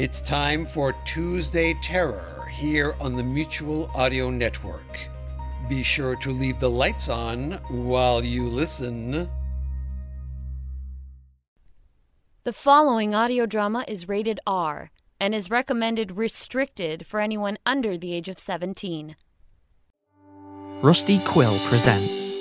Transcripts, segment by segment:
It's time for Tuesday Terror here on the Mutual Audio Network. Be sure to leave the lights on while you listen. The following audio drama is rated R and is recommended restricted for anyone under the age of 17. Rusty Quill presents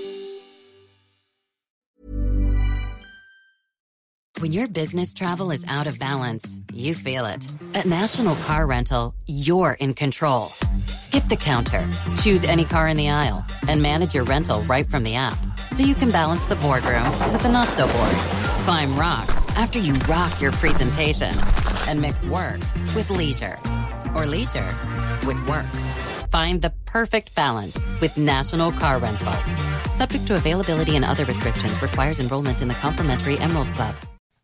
When your business travel is out of balance, you feel it. At National Car Rental, you're in control. Skip the counter, choose any car in the aisle, and manage your rental right from the app. So you can balance the boardroom with the not so board. Climb rocks after you rock your presentation. And mix work with leisure. Or leisure with work. Find the perfect balance with National Car Rental. Subject to availability and other restrictions requires enrollment in the complimentary Emerald Club.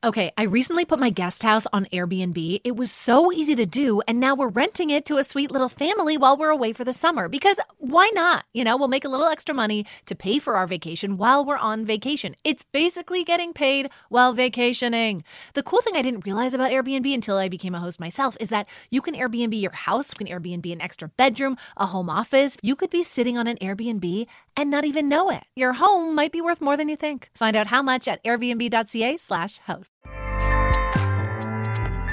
Okay, I recently put my guest house on Airbnb. It was so easy to do, and now we're renting it to a sweet little family while we're away for the summer. Because why not? You know, we'll make a little extra money to pay for our vacation while we're on vacation. It's basically getting paid while vacationing. The cool thing I didn't realize about Airbnb until I became a host myself is that you can Airbnb your house, you can Airbnb an extra bedroom, a home office. You could be sitting on an Airbnb and not even know it. Your home might be worth more than you think. Find out how much at airbnb.ca/slash host.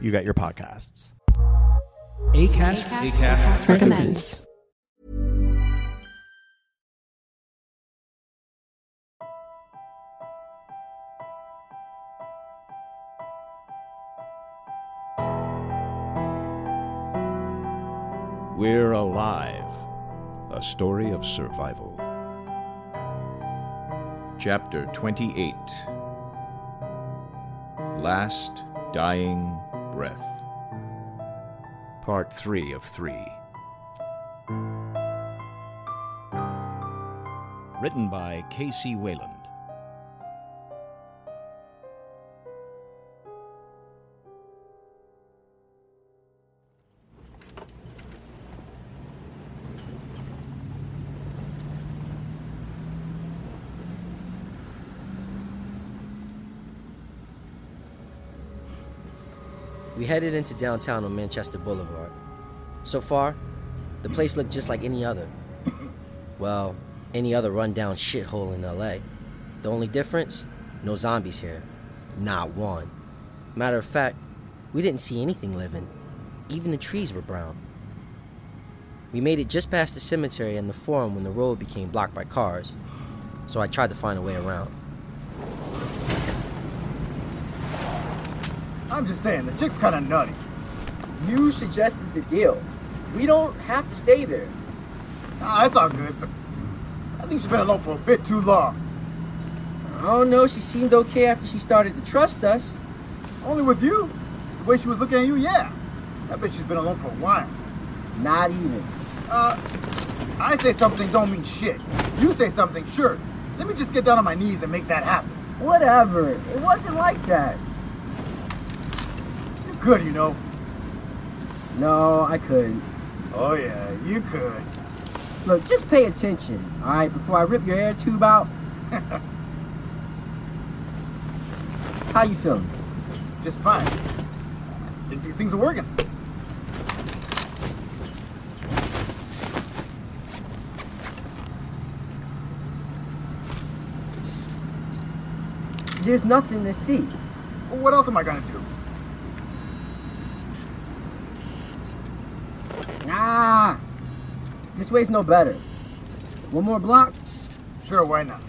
you get your podcasts. ACAST, ACAST recommends. We're Alive, a story of survival. Chapter 28 Last Dying Breath. Part 3 of 3. Written by K.C. Wayland. Headed into downtown on Manchester Boulevard. So far, the place looked just like any other. Well, any other rundown shithole in LA. The only difference? No zombies here. Not one. Matter of fact, we didn't see anything living. Even the trees were brown. We made it just past the cemetery and the forum when the road became blocked by cars, so I tried to find a way around. I'm just saying, the chick's kind of nutty. You suggested the deal. We don't have to stay there. Ah, that's all good, but I think she's been alone for a bit too long. I don't know, she seemed okay after she started to trust us. Only with you? The way she was looking at you, yeah. I bet she's been alone for a while. Not even. Uh, I say something don't mean shit. You say something, sure. Let me just get down on my knees and make that happen. Whatever. It wasn't like that good, you know. No, I couldn't. Oh yeah, you could. Look, just pay attention, alright, before I rip your air tube out. How you feeling? Just fine. Think these things are working. There's nothing to see. What else am I gonna do? Nah. This way's no better. One more block? Sure, why not?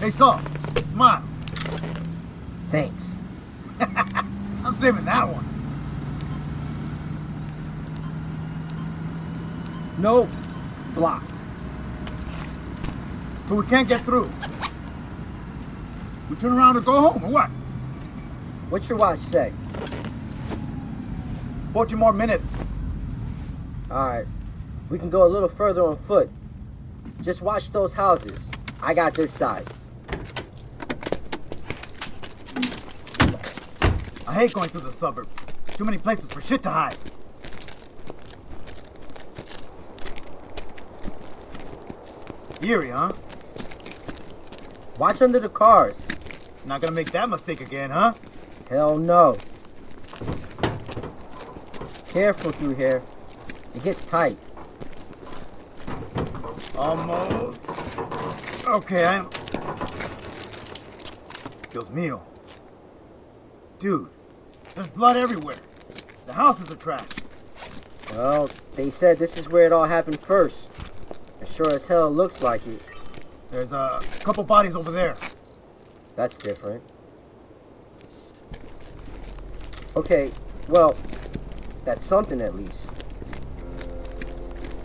Hey, Saul, smile. Thanks. I'm saving that one. No, Blocked. So we can't get through. We turn around and go home, or what? What's your watch say? 14 more minutes. Alright. We can go a little further on foot. Just watch those houses. I got this side. I hate going through the suburbs. Too many places for shit to hide. Eerie, huh? Watch under the cars. Not gonna make that mistake again, huh? Hell no. Careful through here. It gets tight. Almost. Okay, I'm. Dios mío. Dude, there's blood everywhere. The houses are trashed. Well, they said this is where it all happened first. It sure as hell looks like it. There's a couple bodies over there. That's different. Okay, well, that's something at least.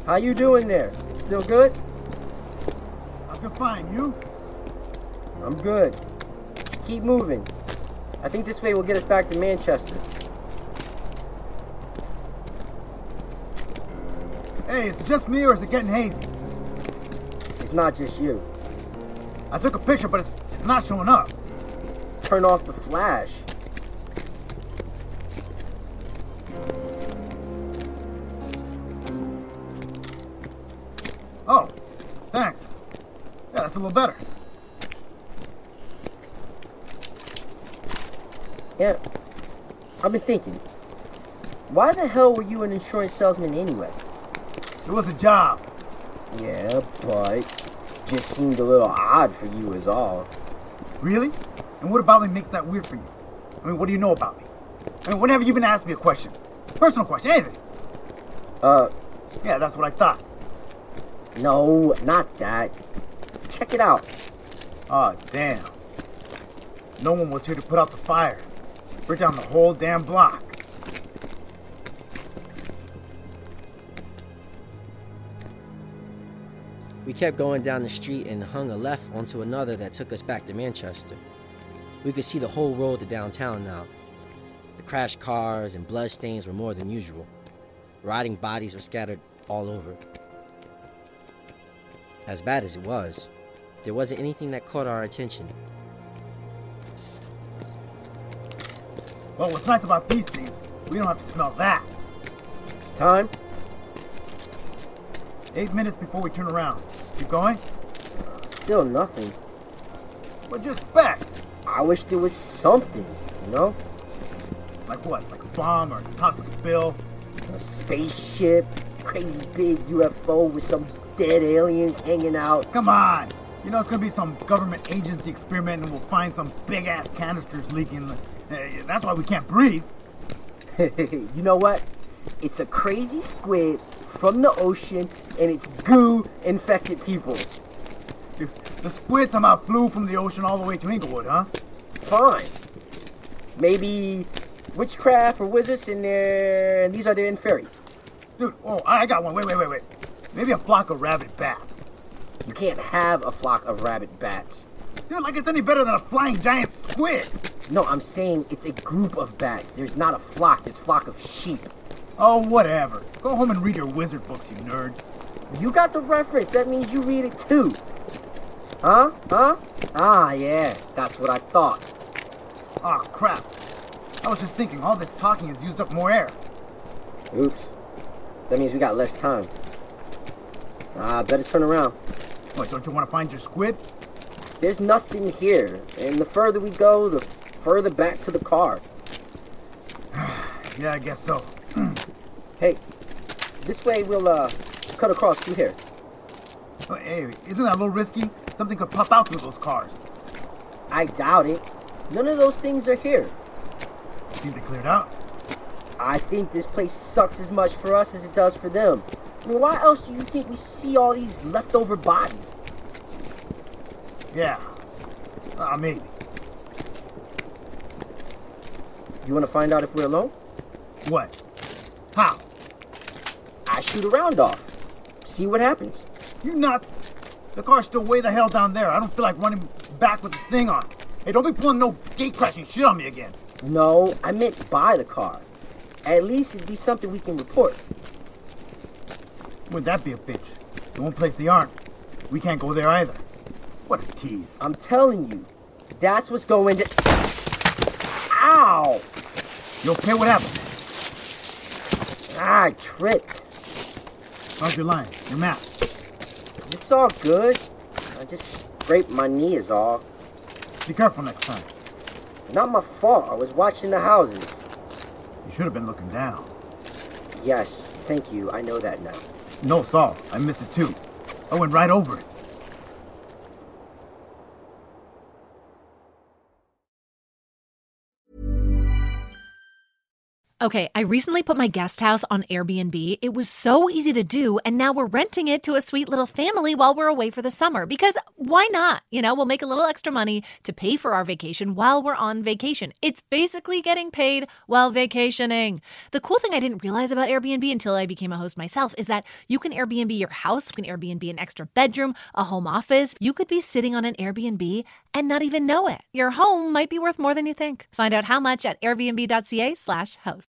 How you doing there? Still good? I feel fine. You? I'm good. Keep moving. I think this way will get us back to Manchester. Hey, is it just me or is it getting hazy? It's not just you. I took a picture, but it's, it's not showing up. Turn off the flash. A little better. Yeah. I've been thinking. Why the hell were you an insurance salesman anyway? It was a job. Yeah, but just seemed a little odd for you is all. Really? And what about me makes that weird for you? I mean, what do you know about me? I mean, when have you even asked me a question? Personal question, anything. Uh, yeah, that's what I thought. No, not that. Check it out. Oh, damn. No one was here to put out the fire. Burn down the whole damn block. We kept going down the street and hung a left onto another that took us back to Manchester. We could see the whole road to downtown now. The crashed cars and bloodstains were more than usual. Rotting bodies were scattered all over. As bad as it was, there wasn't anything that caught our attention. Well, what's nice about these things, we don't have to smell that. Time? Eight minutes before we turn around. Keep going? Still nothing. What'd you expect? I wish there was something, you know? Like what? Like a bomb or a toxic spill? A spaceship, crazy big UFO with some dead aliens hanging out. Come on! You know it's gonna be some government agency experiment and we'll find some big ass canisters leaking. That's why we can't breathe. you know what? It's a crazy squid from the ocean and it's goo infected people. The squid somehow flew from the ocean all the way to Inglewood, huh? Fine. Maybe witchcraft or wizards in there, and these are their inferi. Dude, oh, I got one. Wait, wait, wait, wait. Maybe a flock of rabid bats. You can't have a flock of rabbit bats. Dude, like it's any better than a flying giant squid. No, I'm saying it's a group of bats. There's not a flock, there's flock of sheep. Oh, whatever. Go home and read your wizard books, you nerd. You got the reference. That means you read it too. Huh? Huh? Ah, yeah. That's what I thought. Ah, oh, crap. I was just thinking, all this talking has used up more air. Oops. That means we got less time. Ah, better turn around. What, don't you want to find your squid? There's nothing here. And the further we go, the further back to the car. yeah, I guess so. hey, this way we'll uh cut across through here. But hey, isn't that a little risky? Something could pop out through those cars. I doubt it. None of those things are here. Think they cleared out? I think this place sucks as much for us as it does for them. I mean, why else do you think we see all these leftover bodies? Yeah. Uh, maybe. You want to find out if we're alone? What? How? I shoot a round off. See what happens. You nuts? The car's still way the hell down there. I don't feel like running back with this thing on. Hey, don't be pulling no gate crashing shit on me again. No, I meant buy the car. At least it'd be something we can report. Would that be a bitch? The one place they aren't. We can't go there either. What a tease. I'm telling you, that's what's going to. Ow! You okay? What happened? Ah, I tripped. How's your line? Your map? It's all good. I just scraped my knee is all. Be careful next time. Not my fault. I was watching the houses. You should have been looking down. Yes, thank you. I know that now. No, Saul. I missed it too. I went right over it. Okay, I recently put my guest house on Airbnb. It was so easy to do, and now we're renting it to a sweet little family while we're away for the summer. Because why not? You know, we'll make a little extra money to pay for our vacation while we're on vacation. It's basically getting paid while vacationing. The cool thing I didn't realize about Airbnb until I became a host myself is that you can Airbnb your house, you can Airbnb an extra bedroom, a home office. You could be sitting on an Airbnb and not even know it. Your home might be worth more than you think. Find out how much at airbnb.ca/slash host.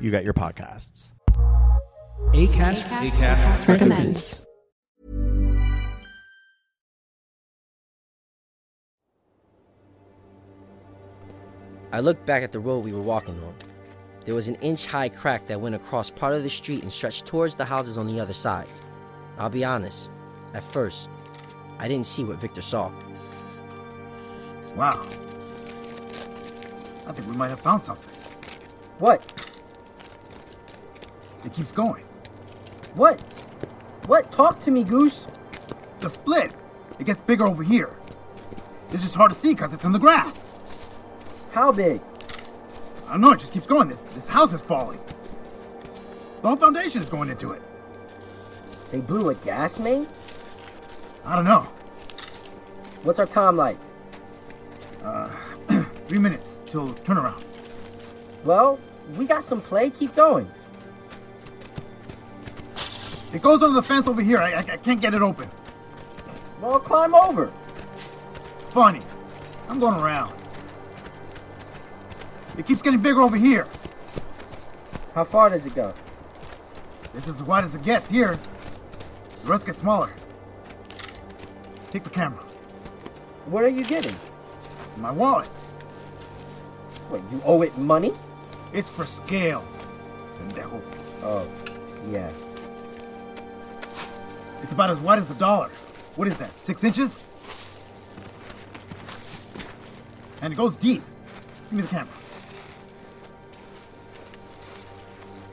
you get your podcasts. ACAST, ACAST recommends. I looked back at the road we were walking on. There was an inch high crack that went across part of the street and stretched towards the houses on the other side. I'll be honest, at first, I didn't see what Victor saw. Wow. I think we might have found something. What? It keeps going. What? What? Talk to me, Goose. The split. It gets bigger over here. It's just hard to see because it's in the grass. How big? I don't know. It just keeps going. This this house is falling. The whole foundation is going into it. They blew a gas main? I don't know. What's our time like? Uh, three minutes till turnaround. Well, we got some play. Keep going. It goes under the fence over here. I, I, I can't get it open. Well, climb over. Funny. I'm going around. It keeps getting bigger over here. How far does it go? This is as wide as it gets here. The rest gets smaller. Take the camera. What are you getting? My wallet. Wait, you owe it money? It's for scale. Oh, yeah. It's about as wide as a dollar. What is that, six inches? And it goes deep. Give me the camera.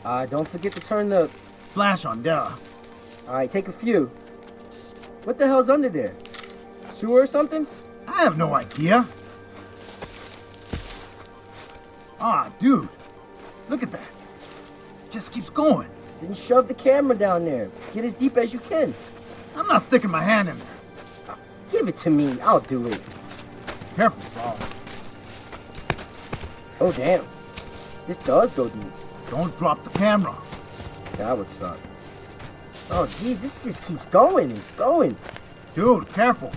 Uh, don't forget to turn the flash on, duh. Alright, take a few. What the hell's under there? Sewer or something? I have no idea. Ah, dude. Look at that. Just keeps going. Then shove the camera down there. Get as deep as you can. I'm not sticking my hand in there. Give it to me. I'll do it. Careful, Saul. Oh, damn. This does go deep. Don't drop the camera. That would suck. Oh, jeez, this just keeps going and going. Dude, careful.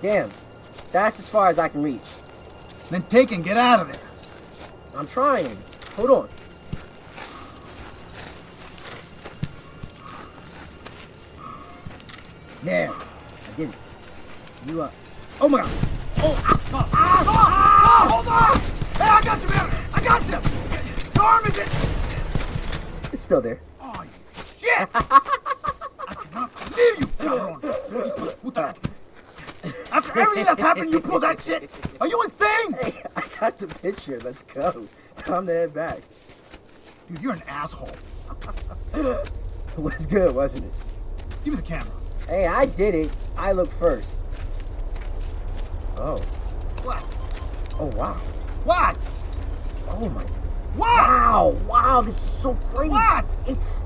Damn. That's as far as I can reach. Then take and get out of there. I'm trying. Hold on. There. I did it. You, uh. Oh my god. Oh, ah, ah, ah, ah, hold on! Hey, I got you, man! I got you! Your arm is it? It's still there. Oh, you shit! I cannot believe you, cabrón! After everything that's happened, you pull that shit? Are you insane? Hey, I got the picture. Let's go. Time to head back. Dude, you're an asshole. it was good, wasn't it? Give me the camera. Hey, I did it. I look first. Oh. What? Oh, wow. What? Oh, my. What? Wow. Wow, this is so crazy. What? It's.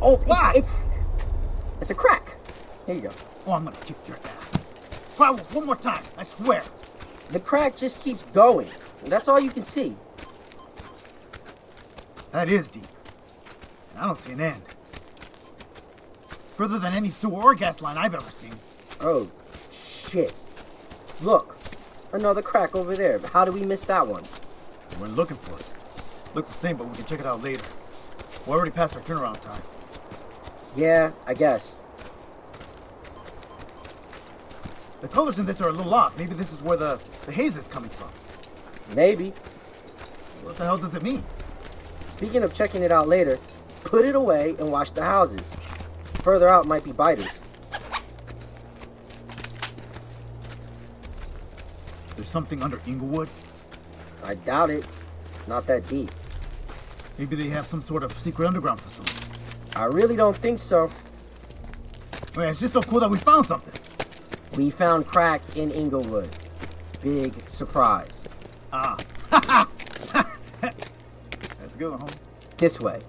Oh, what? It's, it's. It's a crack. Here you go. Oh, I'm gonna kick your ass. Try one more time, I swear. The crack just keeps going. That's all you can see. That is deep. I don't see an end. Further than any sewer or gas line I've ever seen. Oh, shit. Look, another crack over there. But how do we miss that one? We're looking for it. Looks the same, but we can check it out later. We're already past our turnaround time. Yeah, I guess. The colors in this are a little off. Maybe this is where the, the haze is coming from. Maybe. What the hell does it mean? Speaking of checking it out later, put it away and watch the houses. Further out might be biters. There's something under Inglewood? I doubt it. Not that deep. Maybe they have some sort of secret underground facility. I really don't think so. Man, it's just so cool that we found something. We found crack in Inglewood. Big surprise. Ah. Ha ha! Ha! That's good, homie. This way.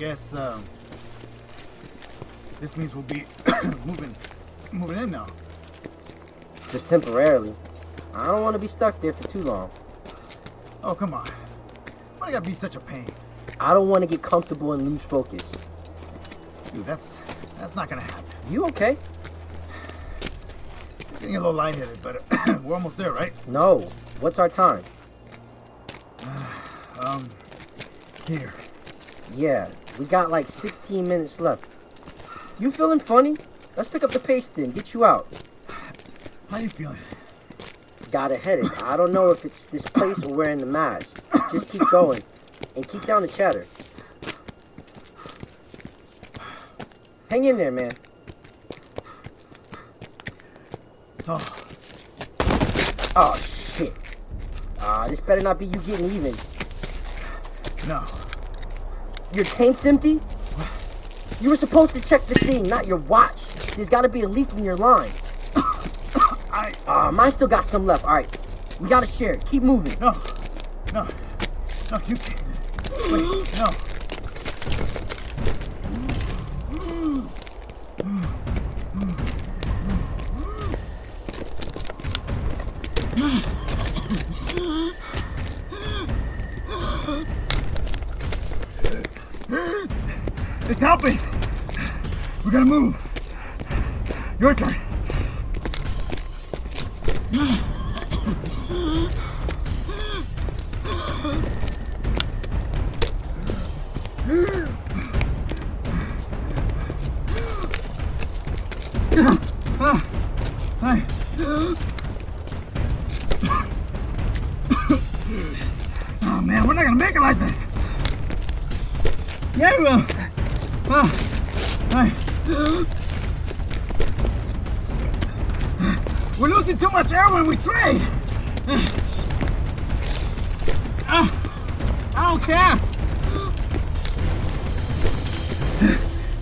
Guess um, this means we'll be moving, moving in now. Just temporarily. I don't want to be stuck there for too long. Oh come on! Why gotta be such a pain? I don't want to get comfortable and lose focus. Dude, that's that's not gonna happen. You okay? Getting a little lightheaded, but we're almost there, right? No. What's our time? um, here. Yeah, we got like 16 minutes left. You feeling funny? Let's pick up the pace then, get you out. How you feeling? Got a headache. I don't know if it's this place or wearing the mask. Just keep going. And keep down the chatter. Hang in there, man. So. Oh, shit. Ah, uh, this better not be you getting even. No. Your tank's empty? You were supposed to check the thing, not your watch. There's gotta be a leak in your line. I. Uh, mine still got some left. All right. We gotta share it. Keep moving. No. No. No, you can't. Wait, no. It's helping. We gotta move. Your turn. Oh man, we're not gonna make it like this. Yeah, we will. Oh, right. We're losing too much air when we trade. I don't care.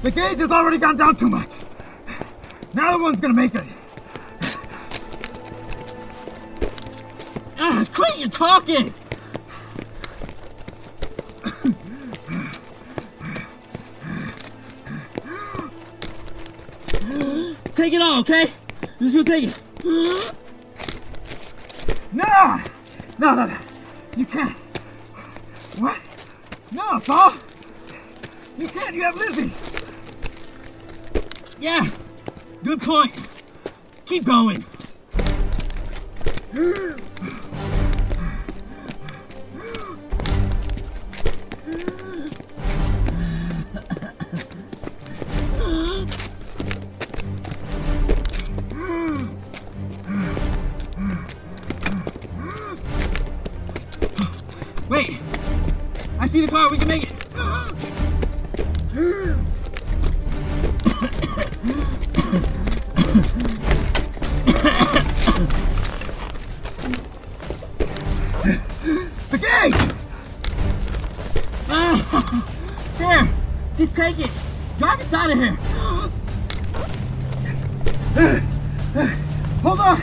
The gauge has already gone down too much. Now the one's gonna make it. Ah, quit your talking! Take it all, okay? Just gonna take it. No! No, no, no. You can't. What? No, Saul. You can't. You have Lizzie. Yeah, good point. Keep going. Ah, there, just take it. Drive us out of here. Hold on!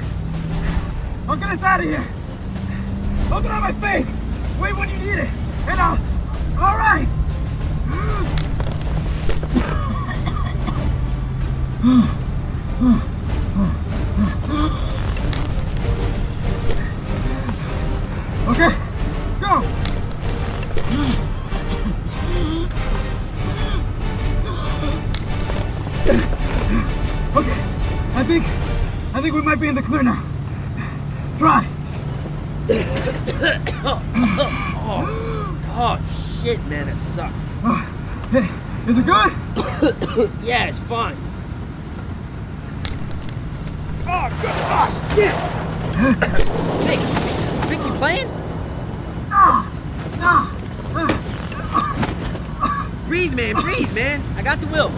I'll get us out of here! Hold it on my face! Wait when you need it! And I'll... Alright! Okay, think, I think we might be in the clear now. Try. oh, oh, shit, man, that sucked. Hey, is it good? yeah, it's fine. Oh, God. Oh, shit! Vic, Vic, you playing? Ah, ah, Breathe, man, breathe, man. I got the will.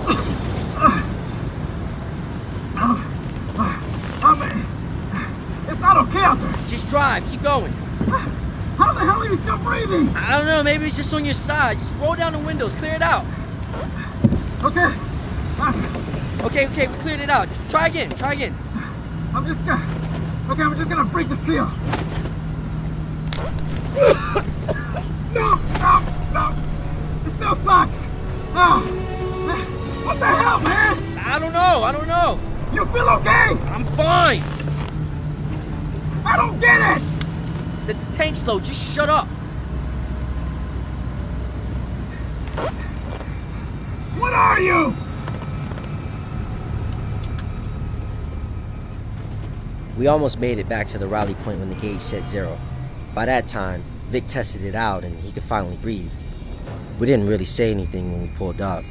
I mean, it's not okay out there. Just drive, keep going. How the hell are you still breathing? I don't know, maybe it's just on your side. Just roll down the windows, clear it out. Okay. Okay, okay, we cleared it out. Try again, try again. I'm just gonna. Okay, I'm just gonna break the seal. no, no, no. It still sucks. Ah, what the hell, man? I don't know, I don't know. You feel okay? I'm fine. I don't get it. The, the tank's low, just shut up. What are you? We almost made it back to the rally point when the gauge said zero. By that time, Vic tested it out and he could finally breathe. We didn't really say anything when we pulled up.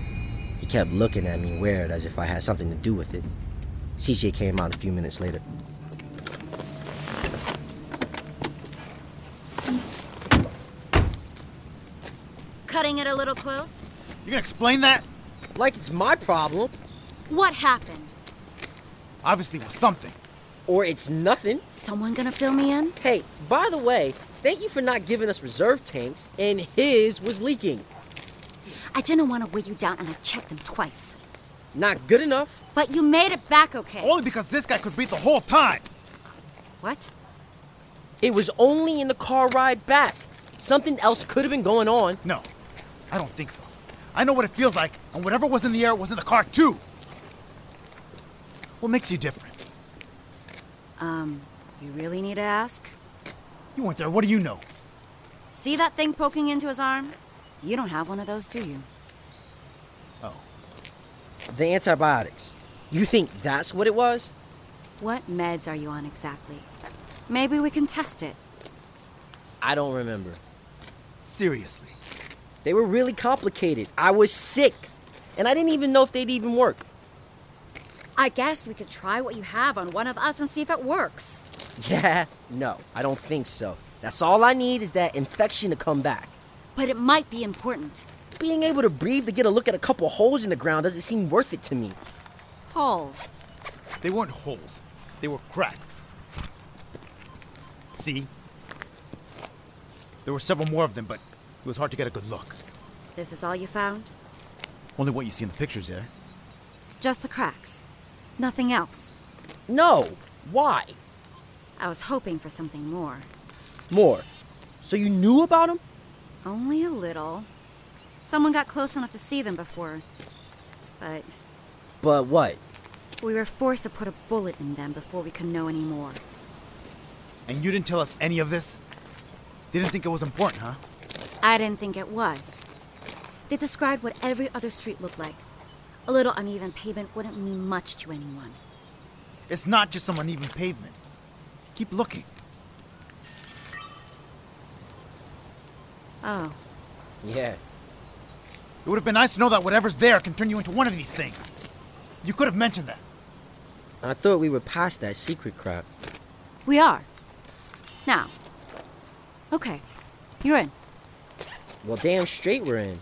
He kept looking at me weird as if I had something to do with it. CJ came out a few minutes later. It a little close? You gonna explain that? Like it's my problem. What happened? Obviously, it was something. Or it's nothing. Someone gonna fill me in? Hey, by the way, thank you for not giving us reserve tanks, and his was leaking. I didn't want to weigh you down and I checked them twice. Not good enough. But you made it back okay. Only because this guy could breathe the whole time. What? It was only in the car ride back. Something else could have been going on. No, I don't think so. I know what it feels like, and whatever was in the air was in the car too. What makes you different? Um, you really need to ask? You weren't there. What do you know? See that thing poking into his arm? You don't have one of those, do you? Oh. The antibiotics. You think that's what it was? What meds are you on exactly? Maybe we can test it. I don't remember. Seriously. They were really complicated. I was sick, and I didn't even know if they'd even work. I guess we could try what you have on one of us and see if it works. Yeah, no, I don't think so. That's all I need is that infection to come back. But it might be important. Being able to breathe to get a look at a couple holes in the ground doesn't seem worth it to me. Holes. They weren't holes, they were cracks. See? There were several more of them, but it was hard to get a good look. This is all you found? Only what you see in the pictures there. Just the cracks. Nothing else. No. Why? I was hoping for something more. More. So you knew about them? Only a little. Someone got close enough to see them before. But But what? we were forced to put a bullet in them before we could know any more. And you didn't tell us any of this? Didn't think it was important, huh? I didn't think it was. They described what every other street looked like A little uneven pavement wouldn't mean much to anyone. It's not just some uneven pavement. Keep looking. Oh. Yeah. It would have been nice to know that whatever's there can turn you into one of these things. You could have mentioned that. I thought we were past that secret crap. We are. Now. Okay. You're in. Well, damn straight we're in.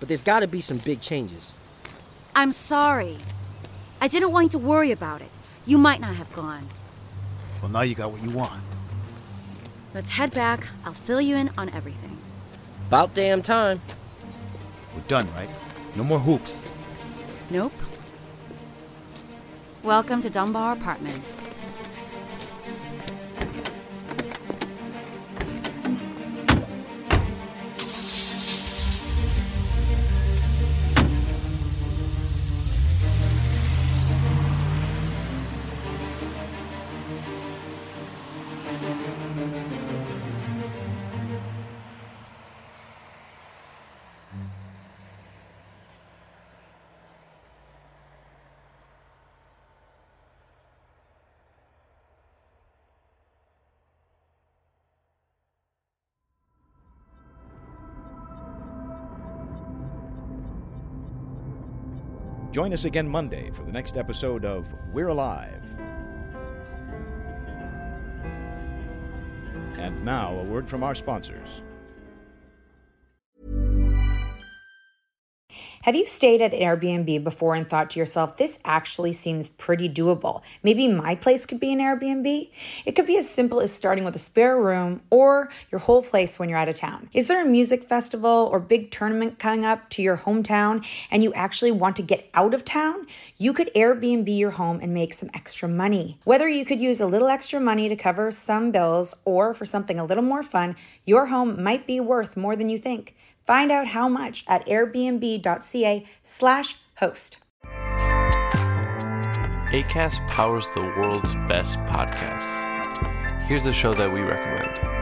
But there's gotta be some big changes. I'm sorry. I didn't want you to worry about it. You might not have gone. Well, now you got what you want. Let's head back. I'll fill you in on everything. About damn time. We're done, right? No more hoops. Nope. Welcome to Dunbar Apartments. Join us again Monday for the next episode of We're Alive. And now, a word from our sponsors. Have you stayed at Airbnb before and thought to yourself, this actually seems pretty doable? Maybe my place could be an Airbnb? It could be as simple as starting with a spare room or your whole place when you're out of town. Is there a music festival or big tournament coming up to your hometown and you actually want to get out of town? You could Airbnb your home and make some extra money. Whether you could use a little extra money to cover some bills or for something a little more fun, your home might be worth more than you think. Find out how much at airbnb.ca slash host. ACAST powers the world's best podcasts. Here's a show that we recommend.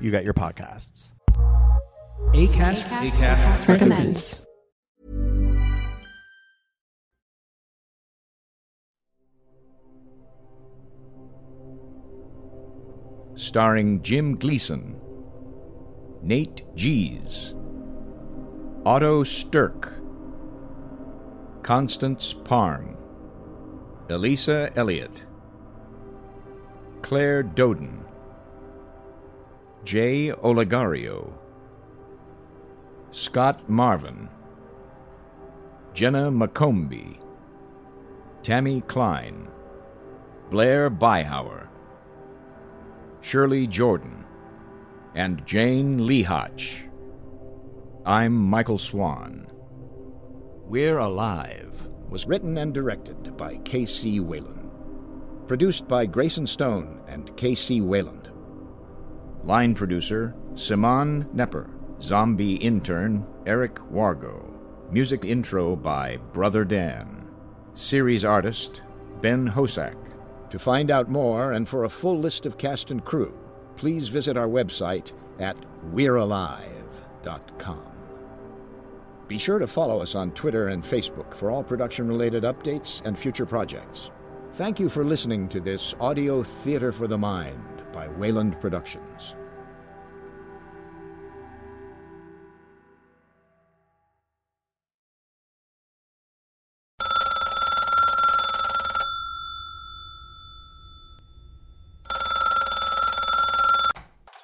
you get your podcasts. ACAST, ACAST recommends. Starring Jim Gleason, Nate Geez, Otto Stirk, Constance Parn, Elisa Elliott, Claire Doden, Jay Olegario, Scott Marvin, Jenna McCombie, Tammy Klein, Blair Byhauer, Shirley Jordan, and Jane Lehoch. I'm Michael Swan. We're Alive was written and directed by K.C. Wayland. Produced by Grayson Stone and K.C. Wayland. Line producer Simon Nepper. Zombie intern Eric Wargo. Music intro by Brother Dan. Series artist Ben Hosak. To find out more and for a full list of cast and crew, please visit our website at we'realive.com. Be sure to follow us on Twitter and Facebook for all production related updates and future projects. Thank you for listening to this audio theater for the mind by Wayland Productions.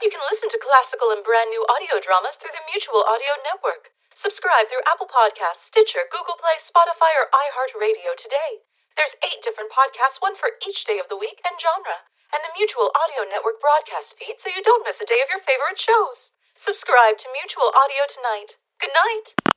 You can listen to classical and brand new audio dramas through the Mutual Audio Network. Subscribe through Apple Podcasts, Stitcher, Google Play, Spotify, or iHeartRadio today. There's eight different podcasts, one for each day of the week and genre, and the Mutual Audio Network broadcast feed so you don't miss a day of your favorite shows. Subscribe to Mutual Audio tonight. Good night.